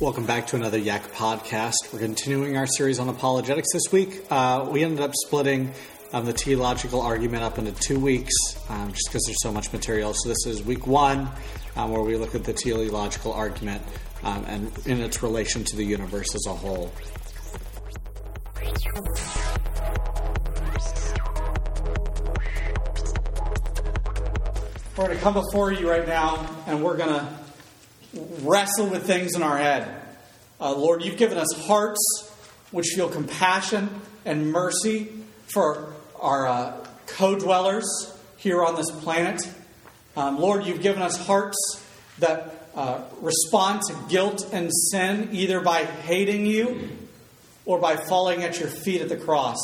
Welcome back to another Yak podcast. We're continuing our series on apologetics this week. Uh, we ended up splitting um, the teleological argument up into two weeks um, just because there's so much material. So this is week one, um, where we look at the teleological argument um, and in its relation to the universe as a whole. We're going to come before you right now, and we're going to wrestle with things in our head. Uh, Lord, you've given us hearts which feel compassion and mercy for our uh, co dwellers here on this planet. Um, Lord, you've given us hearts that uh, respond to guilt and sin either by hating you or by falling at your feet at the cross.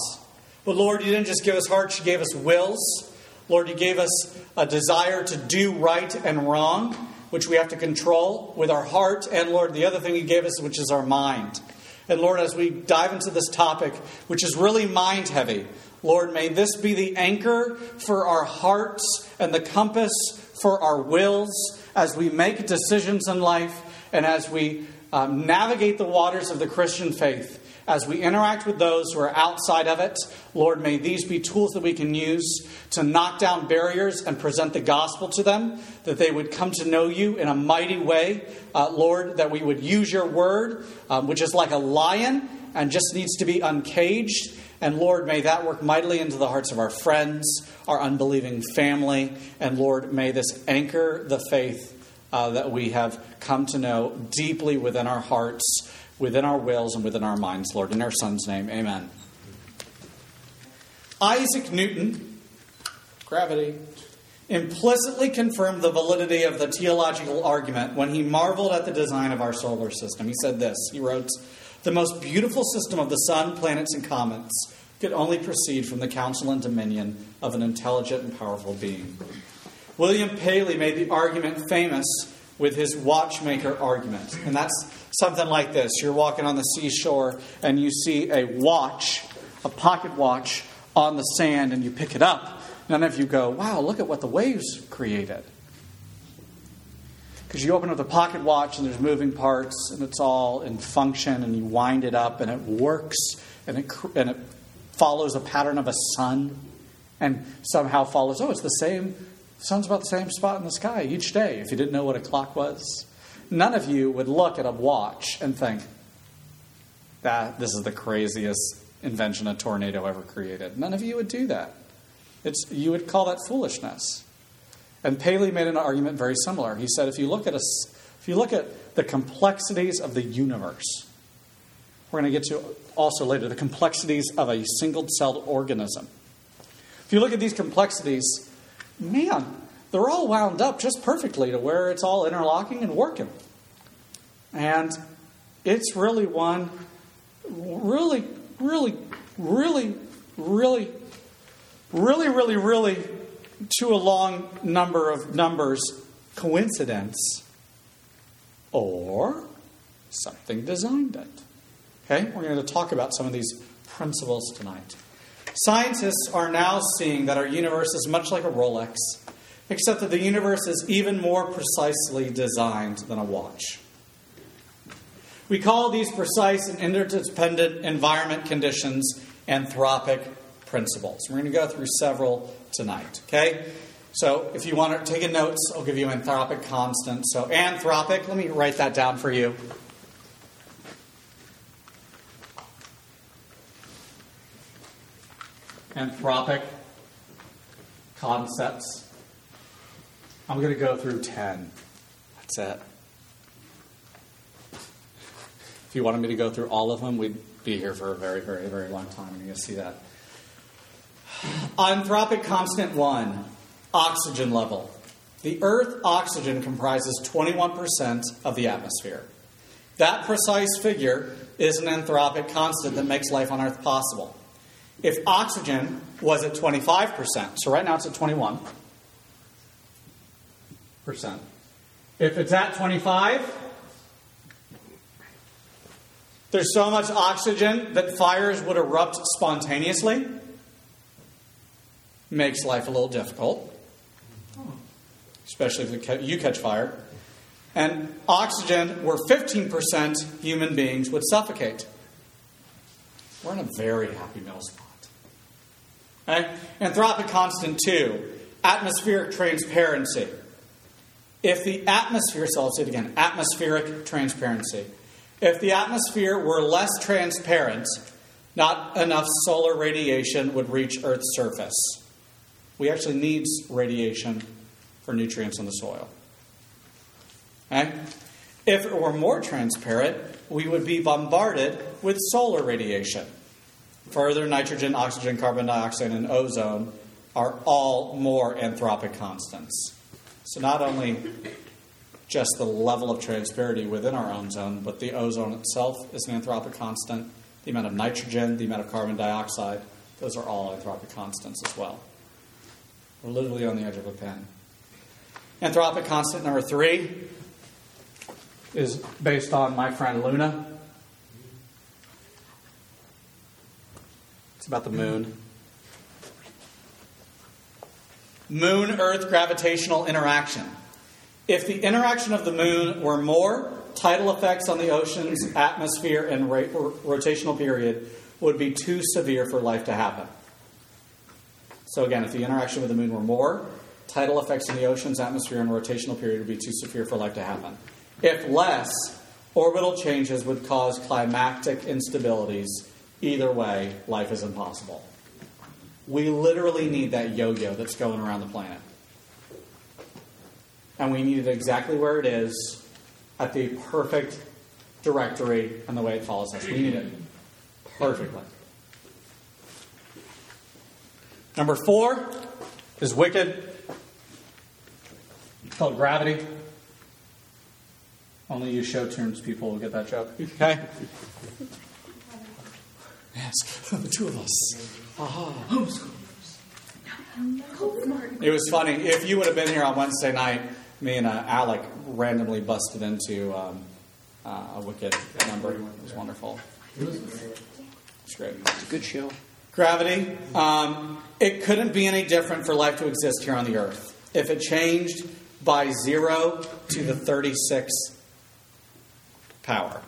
But Lord, you didn't just give us hearts, you gave us wills. Lord, you gave us a desire to do right and wrong, which we have to control with our heart. And Lord, the other thing you gave us, which is our mind. And Lord, as we dive into this topic, which is really mind heavy, Lord, may this be the anchor for our hearts and the compass for our wills as we make decisions in life and as we um, navigate the waters of the Christian faith as we interact with those who are outside of it, Lord, may these be tools that we can use to knock down barriers and present the gospel to them, that they would come to know you in a mighty way. Uh, Lord, that we would use your word, um, which is like a lion and just needs to be uncaged. And Lord, may that work mightily into the hearts of our friends, our unbelieving family. And Lord, may this anchor the faith uh, that we have come to know deeply within our hearts within our wills and within our minds, Lord. In our Son's name, amen. Isaac Newton, gravity, implicitly confirmed the validity of the teleological argument when he marveled at the design of our solar system. He said this He wrote, The most beautiful system of the sun, planets, and comets could only proceed from the counsel and dominion of an intelligent and powerful being. William Paley made the argument famous with his watchmaker argument. And that's something like this You're walking on the seashore and you see a watch, a pocket watch, on the sand, and you pick it up. None of you go, wow, look at what the waves created. Because you open up the pocket watch and there's moving parts and it's all in function and you wind it up and it works and it, and it follows a pattern of a sun and somehow follows, oh, it's the same sun's about the same spot in the sky each day if you didn't know what a clock was. None of you would look at a watch and think, that this is the craziest invention a tornado ever created. None of you would do that. It's, you would call that foolishness. And Paley made an argument very similar. He said, if you look at a, if you look at the complexities of the universe, we're going to get to also later the complexities of a single-celled organism. If you look at these complexities, man, they're all wound up just perfectly to where it's all interlocking and working. And it's really one really, really, really, really, really, really, really, to a long number of numbers, coincidence or something designed it. Okay? We're going to talk about some of these principles tonight. Scientists are now seeing that our universe is much like a Rolex, except that the universe is even more precisely designed than a watch. We call these precise and interdependent environment conditions anthropic principles. We're going to go through several tonight, okay? So if you want to take a notes, I'll give you anthropic constant. So anthropic, let me write that down for you. anthropic concepts. I'm going to go through 10. That's it. If you wanted me to go through all of them, we'd be here for a very, very, very long time. And you're going to see that. Anthropic constant one oxygen level. The Earth oxygen comprises 21% of the atmosphere. That precise figure is an anthropic constant that makes life on Earth possible if oxygen was at 25%, so right now it's at 21%. If it's at 25, there's so much oxygen that fires would erupt spontaneously. Makes life a little difficult, especially if you catch fire. and oxygen were 15%, human beings would suffocate. We're in a very happy middle spot. Okay? Anthropic constant two, atmospheric transparency. If the atmosphere, so I'll say it again, atmospheric transparency. If the atmosphere were less transparent, not enough solar radiation would reach Earth's surface. We actually need radiation for nutrients in the soil. Okay? If it were more transparent, we would be bombarded with solar radiation. Further, nitrogen, oxygen, carbon dioxide, and ozone are all more anthropic constants. So, not only just the level of transparency within our own zone, but the ozone itself is an anthropic constant. The amount of nitrogen, the amount of carbon dioxide, those are all anthropic constants as well. We're literally on the edge of a pen. Anthropic constant number three is based on my friend Luna. It's about the moon. Moon Earth gravitational interaction. If the interaction of the moon were more, tidal effects on the ocean's atmosphere and rotational period would be too severe for life to happen. So, again, if the interaction with the moon were more, tidal effects in the ocean's atmosphere and rotational period would be too severe for life to happen. If less, orbital changes would cause climactic instabilities. Either way, life is impossible. We literally need that yo yo that's going around the planet. And we need it exactly where it is at the perfect directory and the way it follows us. We need it perfectly. Number four is wicked. It's called gravity. Only you show tunes people will get that joke. Okay? Yes, the two of us. Aha. It was funny. If you would have been here on Wednesday night, me and uh, Alec randomly busted into um, uh, a Wicked number. It was wonderful. It's great. It's a good show. Gravity. Um, it couldn't be any different for life to exist here on the Earth. If it changed by zero to the 36 power.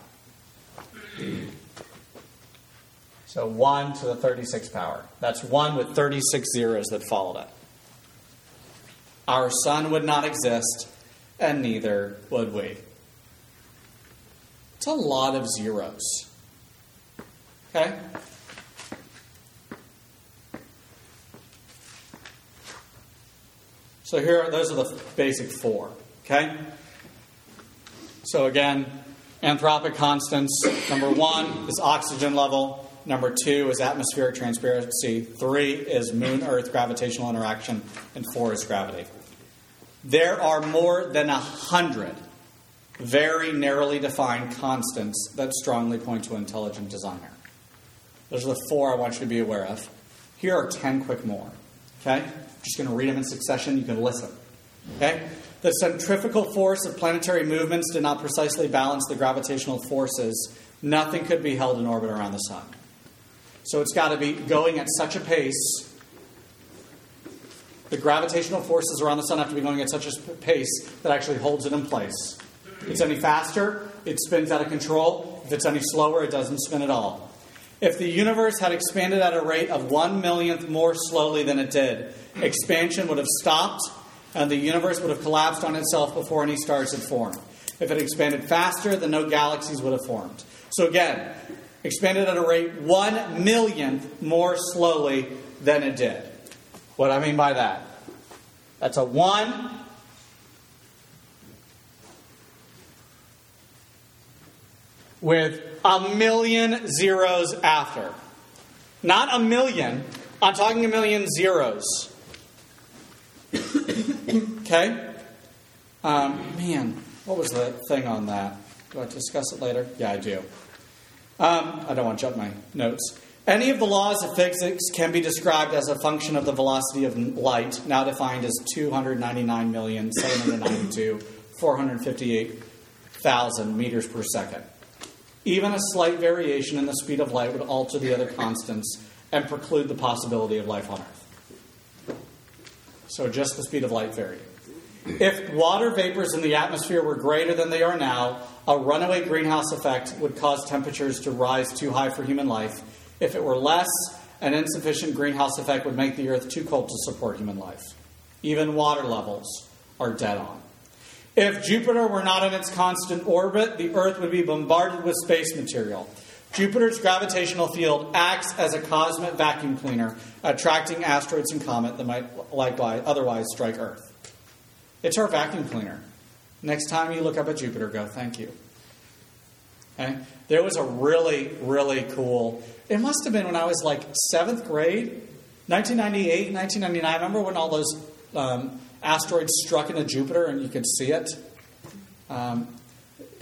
So 1 to the 36 power. That's 1 with 36 zeros that followed it. Our sun would not exist, and neither would we. It's a lot of zeros. Okay? So here, those are the basic four. Okay? So again, anthropic constants. Number one is oxygen level. Number two is atmospheric transparency. Three is moon Earth gravitational interaction. And four is gravity. There are more than a hundred very narrowly defined constants that strongly point to an intelligent designer. Those are the four I want you to be aware of. Here are 10 quick more. Okay? I'm just going to read them in succession. You can listen. Okay? The centrifugal force of planetary movements did not precisely balance the gravitational forces. Nothing could be held in orbit around the sun. So it's got to be going at such a pace. The gravitational forces around the sun have to be going at such a pace that actually holds it in place. If it's any faster, it spins out of control. If it's any slower, it doesn't spin at all. If the universe had expanded at a rate of one millionth more slowly than it did, expansion would have stopped and the universe would have collapsed on itself before any stars had formed. If it expanded faster, then no galaxies would have formed. So again, expanded at a rate one millionth more slowly than it did. What I mean by that? That's a one. With a million zeros after. Not a million, I'm talking a million zeros. okay? Um, man, what was the thing on that? Do I discuss it later? Yeah, I do. Um, I don't want to jump my notes. Any of the laws of physics can be described as a function of the velocity of light, now defined as 299,792,458,000 meters per second. Even a slight variation in the speed of light would alter the other constants and preclude the possibility of life on Earth. So just the speed of light varying. If water vapors in the atmosphere were greater than they are now, a runaway greenhouse effect would cause temperatures to rise too high for human life. If it were less, an insufficient greenhouse effect would make the Earth too cold to support human life. Even water levels are dead on. If Jupiter were not in its constant orbit, the Earth would be bombarded with space material. Jupiter's gravitational field acts as a cosmic vacuum cleaner, attracting asteroids and comets that might likewise otherwise strike Earth. It's our vacuum cleaner. Next time you look up at Jupiter, go, thank you. Okay? There was a really, really cool, it must have been when I was like seventh grade, 1998, 1999. I remember when all those um, asteroids struck into Jupiter and you could see it. Um,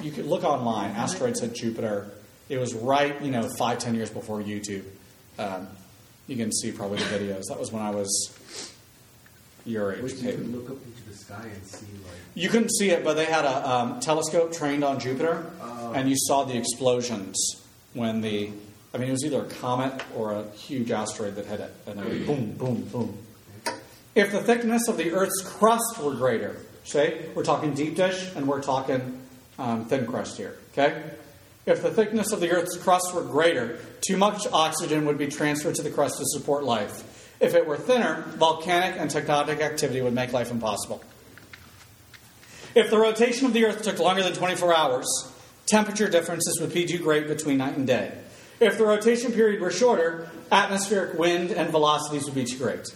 you could look online, asteroids hit Jupiter. It was right, you know, five, ten years before YouTube. Um, you can see probably the videos. That was when I was your age. Which you can look up into the sky and see, like. You couldn't see it, but they had a um, telescope trained on Jupiter, Oh. and you saw the explosions when the. I mean, it was either a comet or a huge asteroid that hit it, and it boom, boom, boom. If the thickness of the Earth's crust were greater, say we're talking deep dish and we're talking um, thin crust here, okay? If the thickness of the Earth's crust were greater, too much oxygen would be transferred to the crust to support life. If it were thinner, volcanic and tectonic activity would make life impossible. If the rotation of the Earth took longer than 24 hours, temperature differences would be too great between night and day. If the rotation period were shorter, atmospheric wind and velocities would be too great.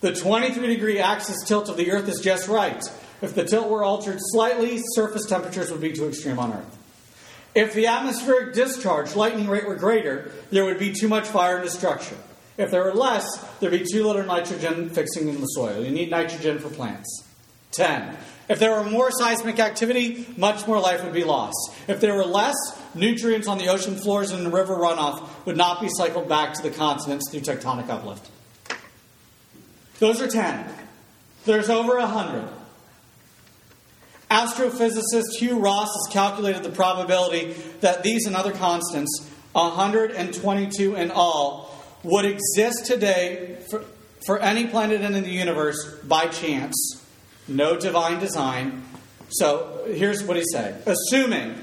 The 23 degree axis tilt of the Earth is just right. If the tilt were altered slightly, surface temperatures would be too extreme on Earth. If the atmospheric discharge lightning rate were greater, there would be too much fire and destruction. If there were less, there'd be too little nitrogen fixing in the soil. You need nitrogen for plants. 10. If there were more seismic activity, much more life would be lost. If there were less, nutrients on the ocean floors and river runoff would not be cycled back to the continents through tectonic uplift. Those are 10. There's over 100. Astrophysicist Hugh Ross has calculated the probability that these and other constants, 122 in all, would exist today for, for any planet in the universe by chance, no divine design. So here's what he said assuming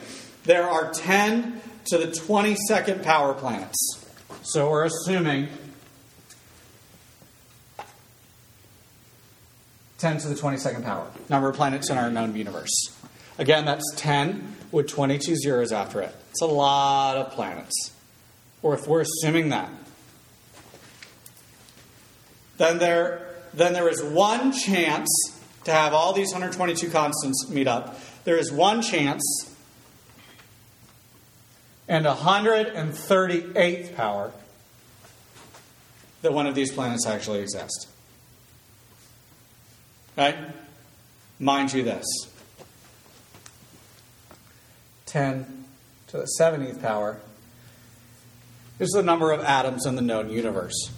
there are 10 to the 22nd power planets. So we're assuming 10 to the 22nd power, number of planets in our known universe. Again, that's 10 with 22 zeros after it. It's a lot of planets. Or if we're assuming that, then there, then there is one chance to have all these 122 constants meet up. There is one chance and 138th power that one of these planets actually exist. Right? Mind you this 10 to the 70th power is the number of atoms in the known universe.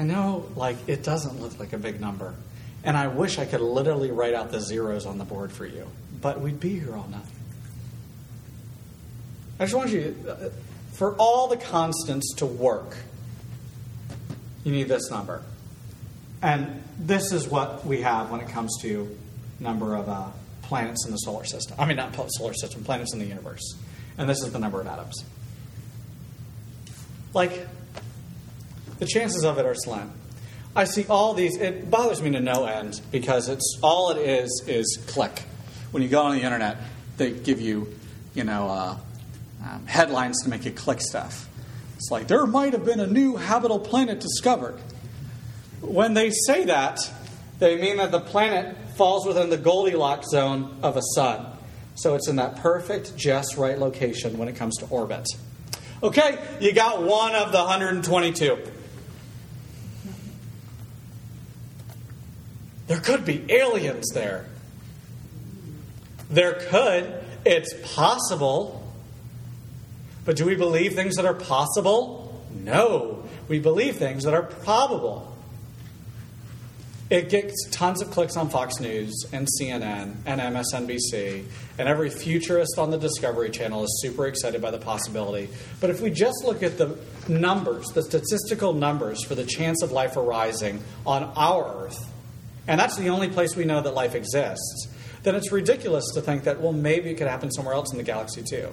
I know, like, it doesn't look like a big number. And I wish I could literally write out the zeros on the board for you. But we'd be here all night. I just want you, uh, for all the constants to work, you need this number. And this is what we have when it comes to number of uh, planets in the solar system. I mean, not solar system, planets in the universe. And this is the number of atoms. Like, the chances of it are slim. I see all these, it bothers me to no end because it's all it is is click. When you go on the internet, they give you, you know, uh, um, headlines to make you click stuff. It's like, there might have been a new habitable planet discovered. When they say that, they mean that the planet falls within the Goldilocks zone of a sun. So it's in that perfect, just right location when it comes to orbit. Okay, you got one of the 122. There could be aliens there. There could. It's possible. But do we believe things that are possible? No. We believe things that are probable. It gets tons of clicks on Fox News and CNN and MSNBC, and every futurist on the Discovery Channel is super excited by the possibility. But if we just look at the numbers, the statistical numbers for the chance of life arising on our Earth, and that's the only place we know that life exists, then it's ridiculous to think that, well, maybe it could happen somewhere else in the galaxy too.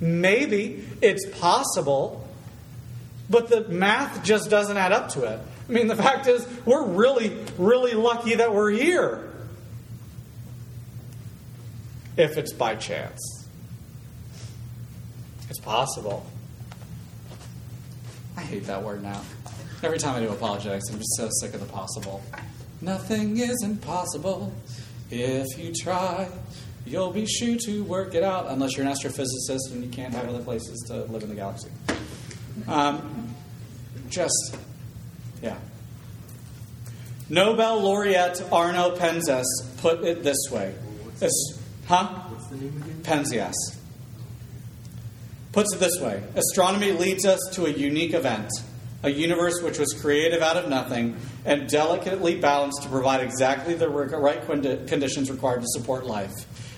Maybe it's possible, but the math just doesn't add up to it. I mean, the fact is, we're really, really lucky that we're here. If it's by chance, it's possible. I hate that word now. Every time I do apologetics, I'm just so sick of the possible. Nothing is impossible if you try. You'll be sure to work it out, unless you're an astrophysicist and you can't have other places to live in the galaxy. Um, just yeah. Nobel laureate Arno Penzias put it this way. This, huh? What's the name again? Penzias. Puts it this way Astronomy leads us to a unique event, a universe which was creative out of nothing and delicately balanced to provide exactly the right conditions required to support life.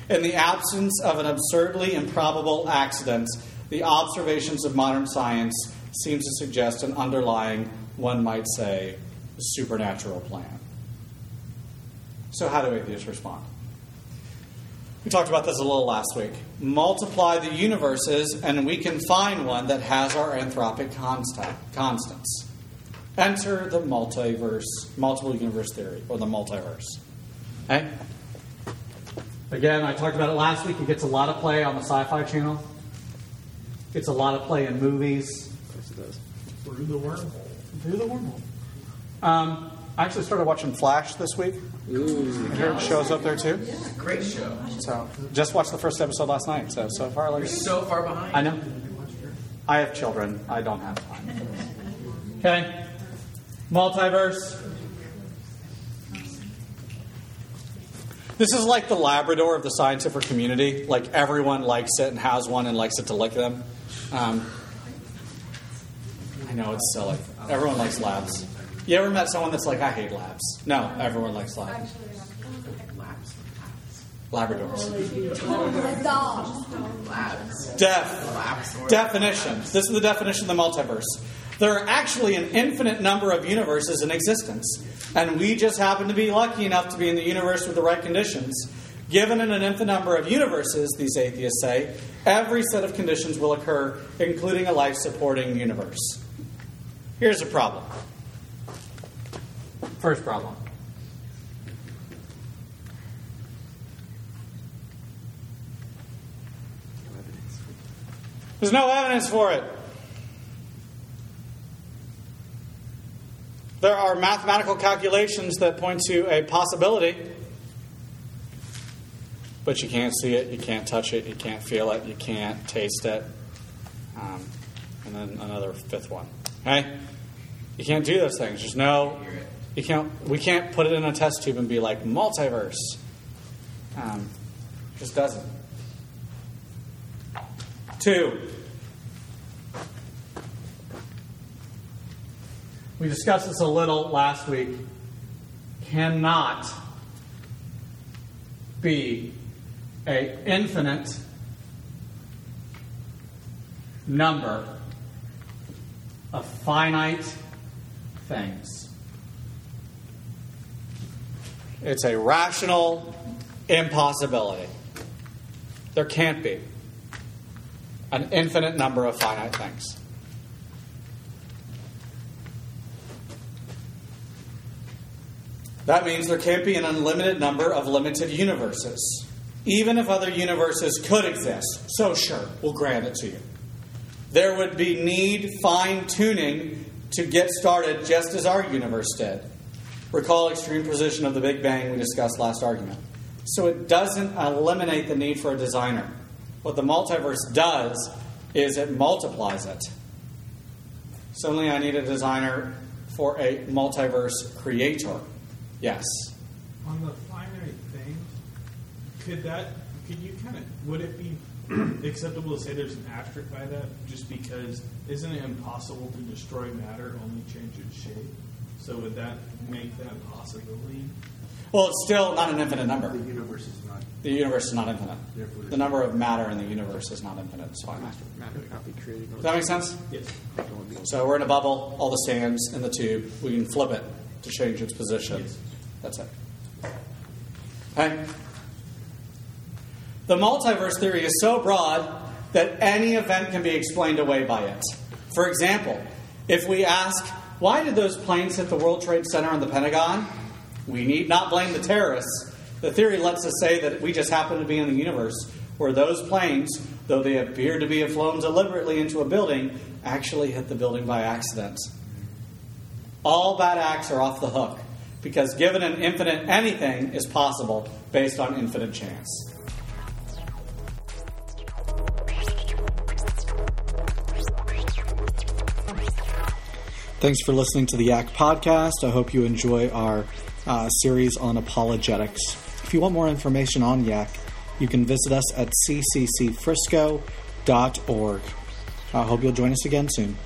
In the absence of an absurdly improbable accident, the observations of modern science seem to suggest an underlying one might say, supernatural plan. So, how do atheists respond? We talked about this a little last week. Multiply the universes, and we can find one that has our anthropic constant, constants. Enter the multiverse, multiple universe theory, or the multiverse. Okay? Again, I talked about it last week. It gets a lot of play on the Sci Fi Channel, gets a lot of play in movies. Yes, it does. Through the wormhole. Through the wormhole. Um, I actually started watching Flash this week. Ooh, I shows up there too. great show. So just watched the first episode last night. So so far, like You're so far behind. I know. I have children. I don't have time. Okay. Multiverse. This is like the Labrador of the scientific community. Like everyone likes it and has one and likes it to lick them. Um, I know it's silly. Everyone likes labs. You ever met someone that's like, I hate labs? No, everyone likes labs. Labradors. Def. Definition. This is the definition of the multiverse. There are actually an infinite number of universes in existence, and we just happen to be lucky enough to be in the universe with the right conditions. Given an infinite number of universes, these atheists say, every set of conditions will occur, including a life supporting universe. Here's a problem. First problem. There's no evidence for it. There are mathematical calculations that point to a possibility, but you can't see it, you can't touch it, you can't feel it, you can't taste it. Um, and then another fifth one. Okay? You can't do those things. There's no. You can't. We can't put it in a test tube and be like multiverse. Um, just doesn't. Two. We discussed this a little last week. Cannot be a infinite number of finite things. It's a rational impossibility. There can't be an infinite number of finite things. That means there can't be an unlimited number of limited universes, even if other universes could exist. So, sure, we'll grant it to you. There would be need fine tuning to get started just as our universe did. Recall extreme position of the Big Bang we discussed last argument. So it doesn't eliminate the need for a designer. What the multiverse does is it multiplies it. Suddenly I need a designer for a multiverse creator. Yes. On the finite things, could that, could you kind of, would it be acceptable to say there's an asterisk by that? Just because, isn't it impossible to destroy matter, only change its shape? So would that make that a possibility? Well, it's still not an infinite number. The universe is not. The universe is not infinite. Therefore, The number of matter in the universe is not infinite. So I Matter cannot be created. Does that make sense? Yes. So we're in a bubble, all the sands in the tube. We can flip it to change its position. Yes. That's it. Okay? The multiverse theory is so broad that any event can be explained away by it. For example, if we ask, why did those planes hit the World Trade Center and the Pentagon? We need not blame the terrorists. The theory lets us say that we just happen to be in the universe where those planes, though they appear to be have flown deliberately into a building, actually hit the building by accident. All bad acts are off the hook because given an infinite anything is possible based on infinite chance. Thanks for listening to the Yak podcast. I hope you enjoy our uh, series on apologetics. If you want more information on Yak, you can visit us at cccfrisco.org. I hope you'll join us again soon.